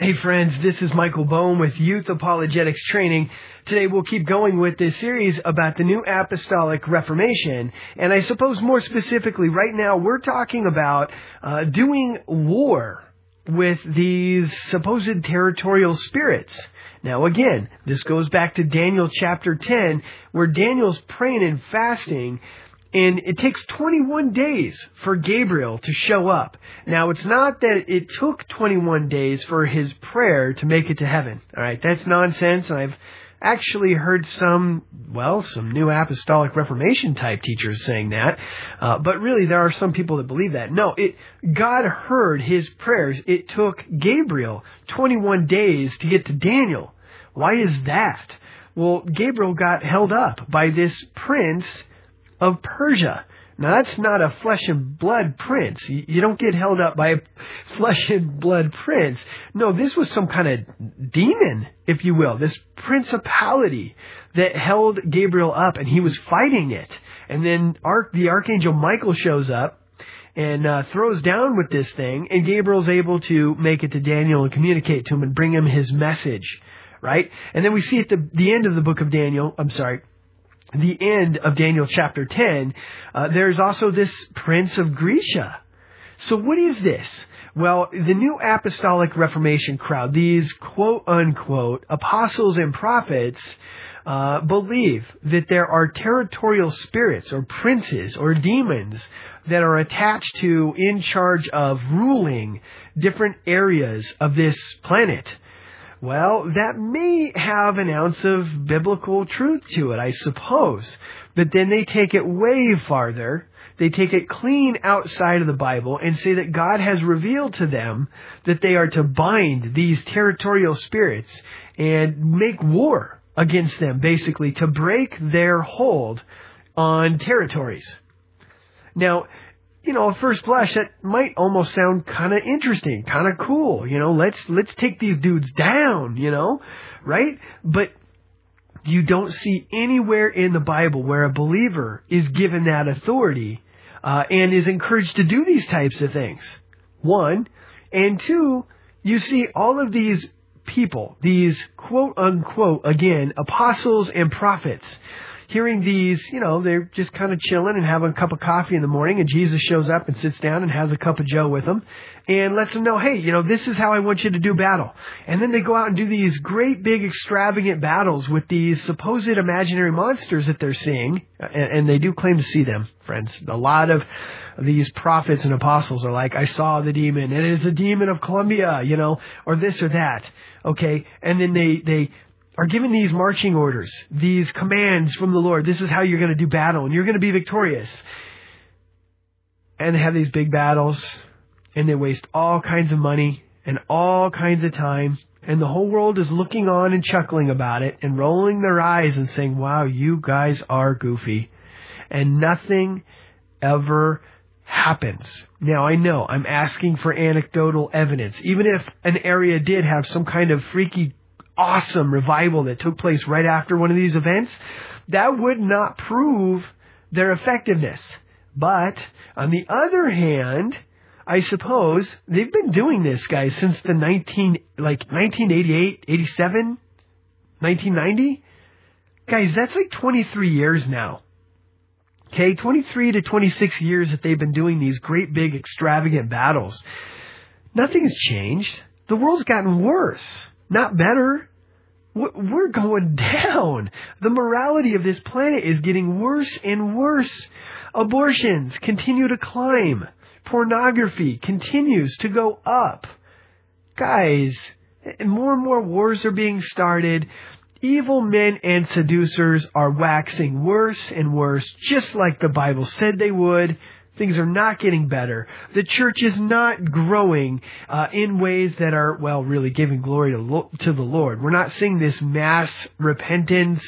Hey friends, this is Michael Boehm with Youth Apologetics Training. Today we'll keep going with this series about the New Apostolic Reformation. And I suppose more specifically, right now we're talking about uh, doing war with these supposed territorial spirits. Now again, this goes back to Daniel chapter 10, where Daniel's praying and fasting and it takes 21 days for Gabriel to show up. Now, it's not that it took 21 days for his prayer to make it to heaven. Alright, that's nonsense. I've actually heard some, well, some new apostolic reformation type teachers saying that. Uh, but really, there are some people that believe that. No, it, God heard his prayers. It took Gabriel 21 days to get to Daniel. Why is that? Well, Gabriel got held up by this prince of Persia. Now that's not a flesh and blood prince. You don't get held up by a flesh and blood prince. No, this was some kind of demon, if you will. This principality that held Gabriel up and he was fighting it. And then the archangel Michael shows up and uh, throws down with this thing and Gabriel's able to make it to Daniel and communicate to him and bring him his message. Right? And then we see at the, the end of the book of Daniel, I'm sorry, the end of Daniel chapter 10, uh, there's also this prince of Grecia. So what is this? Well, the new apostolic reformation crowd, these quote unquote apostles and prophets, uh, believe that there are territorial spirits or princes or demons that are attached to, in charge of ruling different areas of this planet. Well, that may have an ounce of biblical truth to it, I suppose. But then they take it way farther. They take it clean outside of the Bible and say that God has revealed to them that they are to bind these territorial spirits and make war against them, basically, to break their hold on territories. Now, you know, at first blush, that might almost sound kind of interesting, kind of cool. You know, let's let's take these dudes down. You know, right? But you don't see anywhere in the Bible where a believer is given that authority uh, and is encouraged to do these types of things. One, and two, you see all of these people, these quote unquote again apostles and prophets hearing these, you know, they're just kind of chilling and having a cup of coffee in the morning and Jesus shows up and sits down and has a cup of joe with them and lets them know, hey, you know, this is how I want you to do battle. And then they go out and do these great big extravagant battles with these supposed imaginary monsters that they're seeing and, they do claim to see them, friends. A lot of these prophets and apostles are like, I saw the demon. and It is the demon of Columbia, you know, or this or that. Okay. And then they, they are given these marching orders, these commands from the Lord. This is how you're going to do battle and you're going to be victorious. And they have these big battles and they waste all kinds of money and all kinds of time. And the whole world is looking on and chuckling about it and rolling their eyes and saying, wow, you guys are goofy. And nothing ever happens. Now I know I'm asking for anecdotal evidence. Even if an area did have some kind of freaky awesome revival that took place right after one of these events, that would not prove their effectiveness. But on the other hand, I suppose they've been doing this, guys, since the 19, like 1988, 87, 1990. Guys, that's like 23 years now. Okay, 23 to 26 years that they've been doing these great big extravagant battles. Nothing has changed. The world's gotten worse, not better. We're going down. The morality of this planet is getting worse and worse. Abortions continue to climb. Pornography continues to go up. Guys, more and more wars are being started. Evil men and seducers are waxing worse and worse, just like the Bible said they would. Things are not getting better. The church is not growing uh, in ways that are, well, really giving glory to, to the Lord. We're not seeing this mass repentance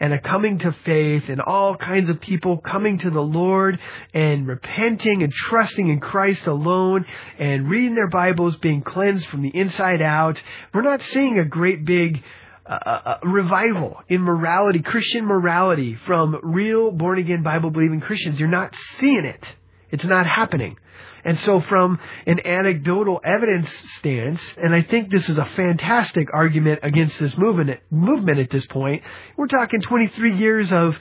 and a coming to faith and all kinds of people coming to the Lord and repenting and trusting in Christ alone and reading their Bibles, being cleansed from the inside out. We're not seeing a great big uh, uh, revival in morality, Christian morality from real born again Bible believing Christians. You're not seeing it. It's not happening. And so from an anecdotal evidence stance, and I think this is a fantastic argument against this movement, movement at this point, we're talking 23 years of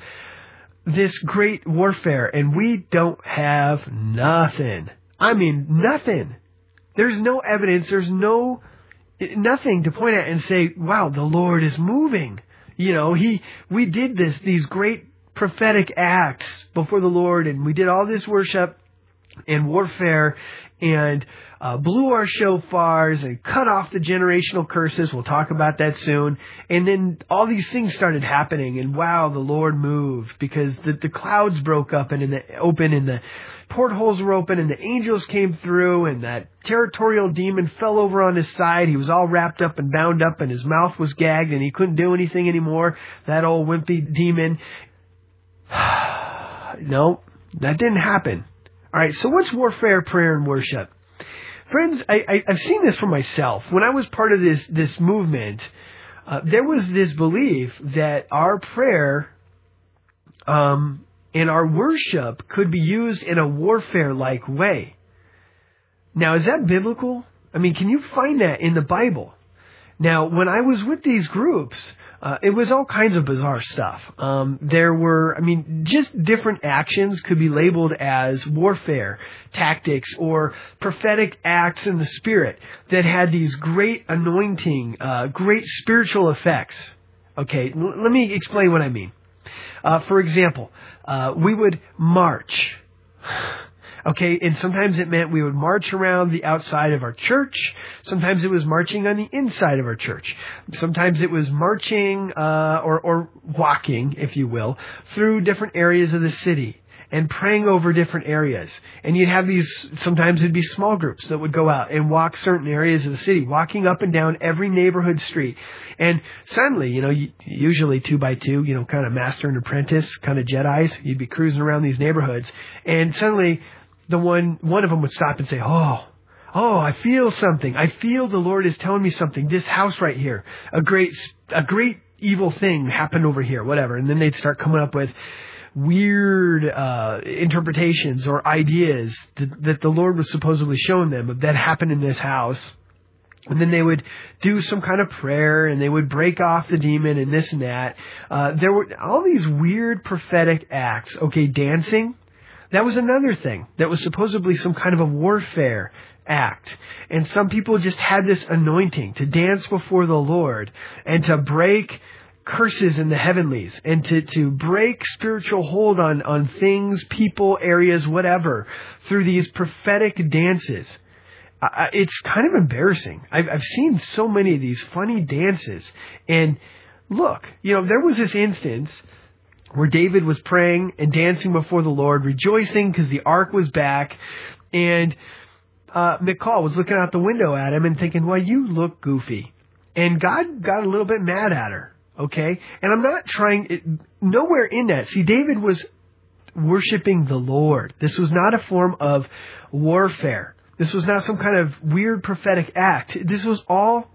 this great warfare and we don't have nothing. I mean, nothing. There's no evidence, there's no, nothing to point at and say, wow, the Lord is moving. You know, he, we did this, these great prophetic acts before the Lord and we did all this worship and warfare and uh, blew our shofars and cut off the generational curses. We'll talk about that soon. And then all these things started happening, and wow, the Lord moved because the, the clouds broke up and in the open, and the portholes were open, and the angels came through, and that territorial demon fell over on his side. He was all wrapped up and bound up, and his mouth was gagged, and he couldn't do anything anymore. That old wimpy demon. no, that didn't happen. All right, so what's warfare, prayer, and worship? Friends, I, have seen this for myself. When I was part of this, this movement, uh, there was this belief that our prayer um, and our worship could be used in a warfare like way. Now, is that biblical? I mean, can you find that in the Bible? Now, when I was with these groups, uh, it was all kinds of bizarre stuff. Um, there were, I mean, just different actions could be labeled as warfare tactics or prophetic acts in the spirit that had these great anointing, uh, great spiritual effects. Okay, l- let me explain what I mean. Uh, for example, uh, we would march. Okay, and sometimes it meant we would march around the outside of our church. Sometimes it was marching on the inside of our church. Sometimes it was marching uh, or, or walking, if you will, through different areas of the city and praying over different areas. And you'd have these, sometimes it'd be small groups that would go out and walk certain areas of the city, walking up and down every neighborhood street. And suddenly, you know, usually two by two, you know, kind of master and apprentice, kind of Jedi's, you'd be cruising around these neighborhoods. And suddenly the one one of them would stop and say, "Oh, oh, I feel something. I feel the Lord is telling me something. This house right here, a great a great evil thing happened over here, whatever." And then they'd start coming up with weird uh, interpretations or ideas that, that the Lord was supposedly showing them that happened in this house. And then they would do some kind of prayer and they would break off the demon and this and that. Uh, there were all these weird prophetic acts. Okay, dancing. That was another thing that was supposedly some kind of a warfare act. And some people just had this anointing to dance before the Lord and to break curses in the heavenlies and to, to break spiritual hold on, on things, people, areas, whatever through these prophetic dances. Uh, it's kind of embarrassing. I've, I've seen so many of these funny dances and look, you know, there was this instance where David was praying and dancing before the Lord, rejoicing because the ark was back. And uh, Michal was looking out the window at him and thinking, well, you look goofy. And God got a little bit mad at her. Okay? And I'm not trying, it, nowhere in that. See, David was worshiping the Lord. This was not a form of warfare. This was not some kind of weird prophetic act. This was all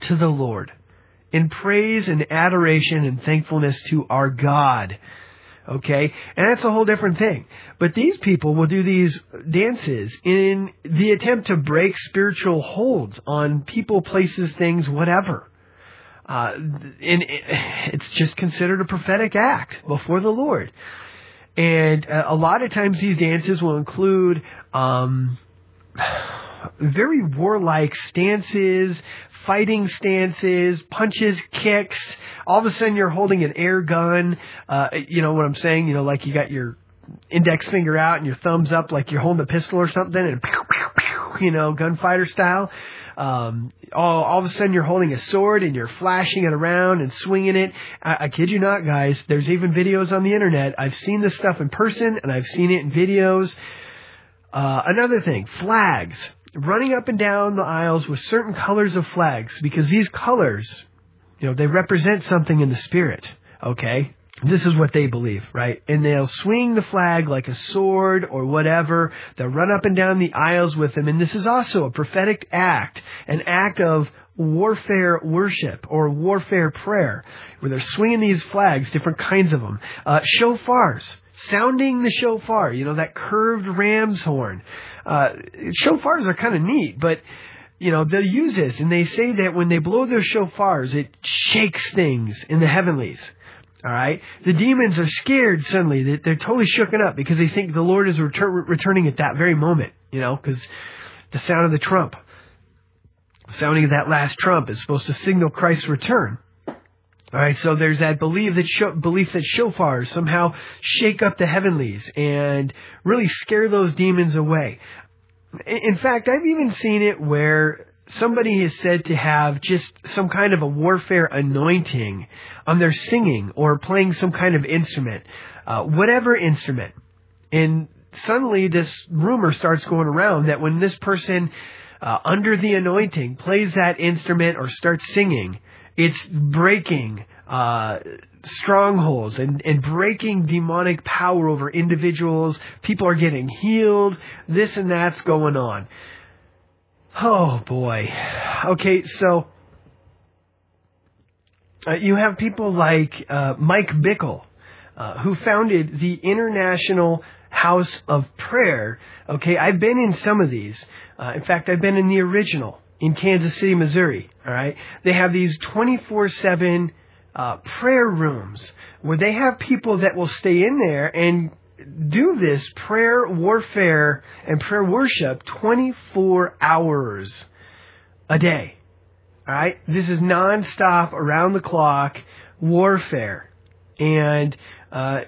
to the Lord in praise and adoration and thankfulness to our God. Okay? And that's a whole different thing. But these people will do these dances in the attempt to break spiritual holds on people, places, things, whatever. Uh, and it's just considered a prophetic act before the Lord. And uh, a lot of times these dances will include um, very warlike stances, fighting stances, punches, kicks. All of a sudden, you're holding an air gun. Uh, you know what I'm saying? You know, like you got your index finger out and your thumbs up, like you're holding a pistol or something, and pew, pew, pew, you know, gunfighter style. Um, all, all of a sudden, you're holding a sword and you're flashing it around and swinging it. I, I kid you not, guys. There's even videos on the internet. I've seen this stuff in person and I've seen it in videos. Uh, another thing, flags running up and down the aisles with certain colors of flags because these colors, you know, they represent something in the spirit. Okay? This is what they believe, right? And they'll swing the flag like a sword or whatever. They'll run up and down the aisles with them. And this is also a prophetic act, an act of warfare worship or warfare prayer, where they're swinging these flags, different kinds of them. Uh, shofars sounding the shofar, you know, that curved ram's horn. Uh, shofars are kind of neat, but you know, they'll use this and they say that when they blow their shofars, it shakes things in the heavenlies. All right. The demons are scared suddenly. They're totally shooken up because they think the Lord is retur- returning at that very moment, you know, because the sound of the trump, the sounding of that last trump is supposed to signal Christ's return. All right, so there's that belief that sho- belief that shofars somehow shake up the heavenlies and really scare those demons away. In fact, I've even seen it where somebody is said to have just some kind of a warfare anointing on their singing or playing some kind of instrument, uh, whatever instrument. And suddenly this rumor starts going around that when this person uh, under the anointing plays that instrument or starts singing, it's breaking uh, strongholds and, and breaking demonic power over individuals. People are getting healed. This and that's going on. Oh boy. Okay, so uh, you have people like uh, Mike Bickle, uh, who founded the International House of Prayer. Okay, I've been in some of these. Uh, in fact, I've been in the original in Kansas City, Missouri. All right, they have these 24/7 uh, prayer rooms where they have people that will stay in there and do this prayer warfare and prayer worship 24 hours a day. All right, this is nonstop, around the clock warfare, and uh,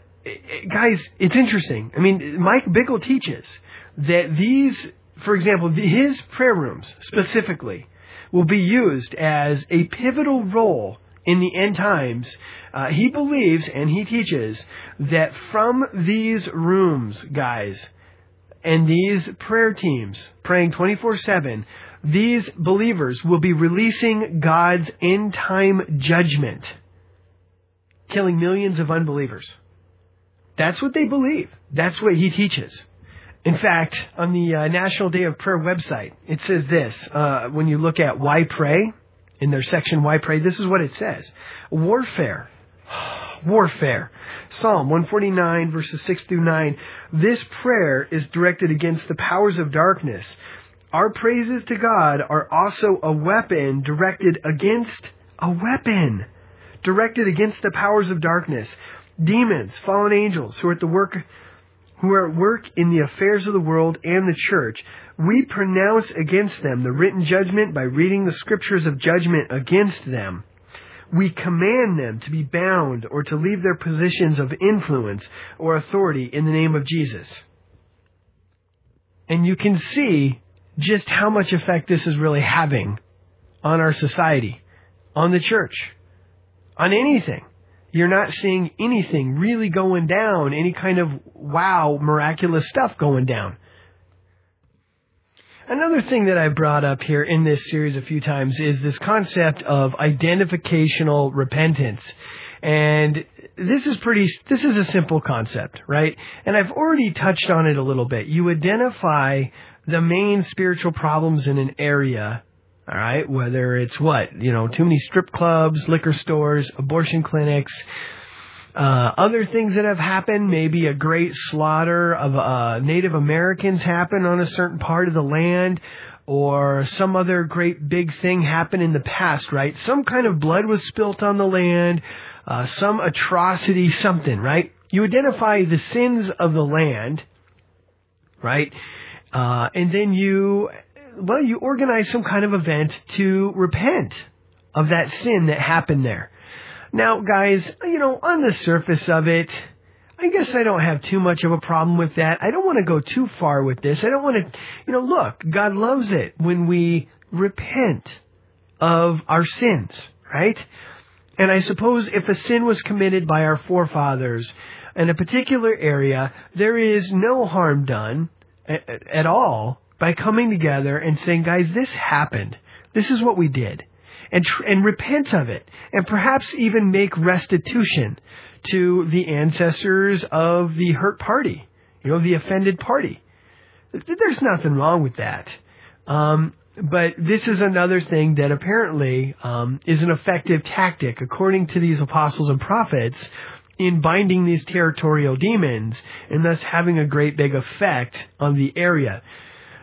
guys, it's interesting. I mean, Mike Bickle teaches that these for example, his prayer rooms specifically will be used as a pivotal role in the end times. Uh, he believes and he teaches that from these rooms, guys, and these prayer teams praying 24 7, these believers will be releasing God's end time judgment, killing millions of unbelievers. That's what they believe. That's what he teaches. In fact, on the uh, National Day of Prayer website, it says this. Uh, when you look at why pray, in their section why pray, this is what it says. Warfare. Warfare. Psalm 149 verses 6 through 9. This prayer is directed against the powers of darkness. Our praises to God are also a weapon directed against a weapon directed against the powers of darkness. Demons, fallen angels who are at the work who are at work in the affairs of the world and the church. We pronounce against them the written judgment by reading the scriptures of judgment against them. We command them to be bound or to leave their positions of influence or authority in the name of Jesus. And you can see just how much effect this is really having on our society, on the church, on anything you're not seeing anything really going down, any kind of wow, miraculous stuff going down. Another thing that I brought up here in this series a few times is this concept of identificational repentance. And this is pretty, this is a simple concept, right? And I've already touched on it a little bit. You identify the main spiritual problems in an area all right, whether it's what you know, too many strip clubs, liquor stores, abortion clinics, uh, other things that have happened. Maybe a great slaughter of uh, Native Americans happened on a certain part of the land, or some other great big thing happened in the past. Right? Some kind of blood was spilt on the land, uh, some atrocity, something. Right? You identify the sins of the land, right? Uh, and then you well, you organize some kind of event to repent of that sin that happened there. Now, guys, you know, on the surface of it, I guess I don't have too much of a problem with that. I don't want to go too far with this. I don't want to, you know, look, God loves it when we repent of our sins, right? And I suppose if a sin was committed by our forefathers in a particular area, there is no harm done at all by coming together and saying, guys, this happened. This is what we did. And, tr- and repent of it. And perhaps even make restitution to the ancestors of the hurt party, you know, the offended party. There's nothing wrong with that. Um, but this is another thing that apparently um, is an effective tactic, according to these apostles and prophets, in binding these territorial demons and thus having a great big effect on the area.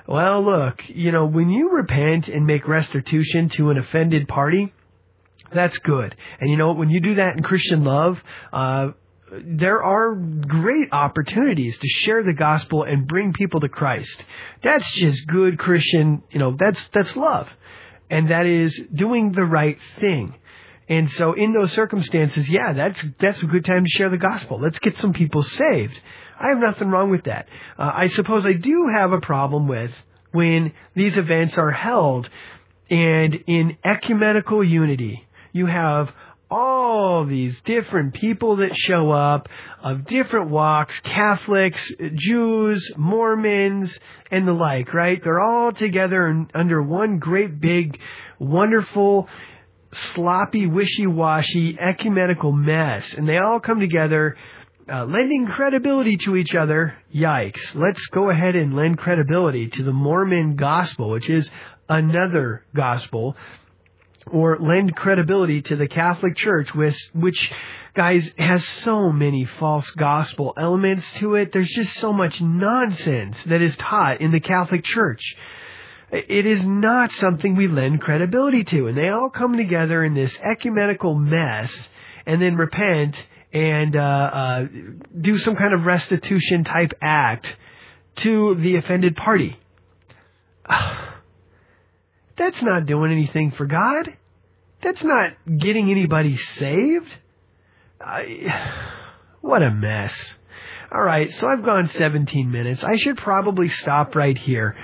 Well, look, you know, when you repent and make restitution to an offended party, that's good. And you know, when you do that in Christian love, uh, there are great opportunities to share the gospel and bring people to Christ. That's just good Christian, you know, that's, that's love. And that is doing the right thing. And so in those circumstances, yeah, that's, that's a good time to share the gospel. Let's get some people saved. I have nothing wrong with that. Uh, I suppose I do have a problem with when these events are held and in ecumenical unity, you have all these different people that show up of different walks, Catholics, Jews, Mormons, and the like, right? They're all together and under one great big, wonderful, sloppy, wishy-washy, ecumenical mess. And they all come together, uh, lending credibility to each other. Yikes. Let's go ahead and lend credibility to the Mormon gospel, which is another gospel or lend credibility to the Catholic Church, which, which guys has so many false gospel elements to it. There's just so much nonsense that is taught in the Catholic Church. It is not something we lend credibility to. And they all come together in this ecumenical mess and then repent and uh, uh, do some kind of restitution type act to the offended party. That's not doing anything for God. That's not getting anybody saved. I, what a mess. All right, so I've gone 17 minutes. I should probably stop right here.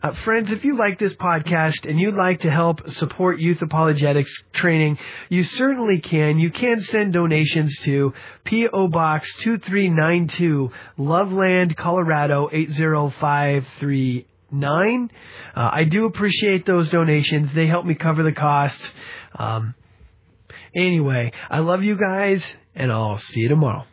Uh, friends, if you like this podcast and you'd like to help support youth apologetics training, you certainly can. You can send donations to P.O. Box 2392, Loveland, Colorado 80533 nine. Uh, I do appreciate those donations. They help me cover the cost. Um, anyway, I love you guys, and I'll see you tomorrow.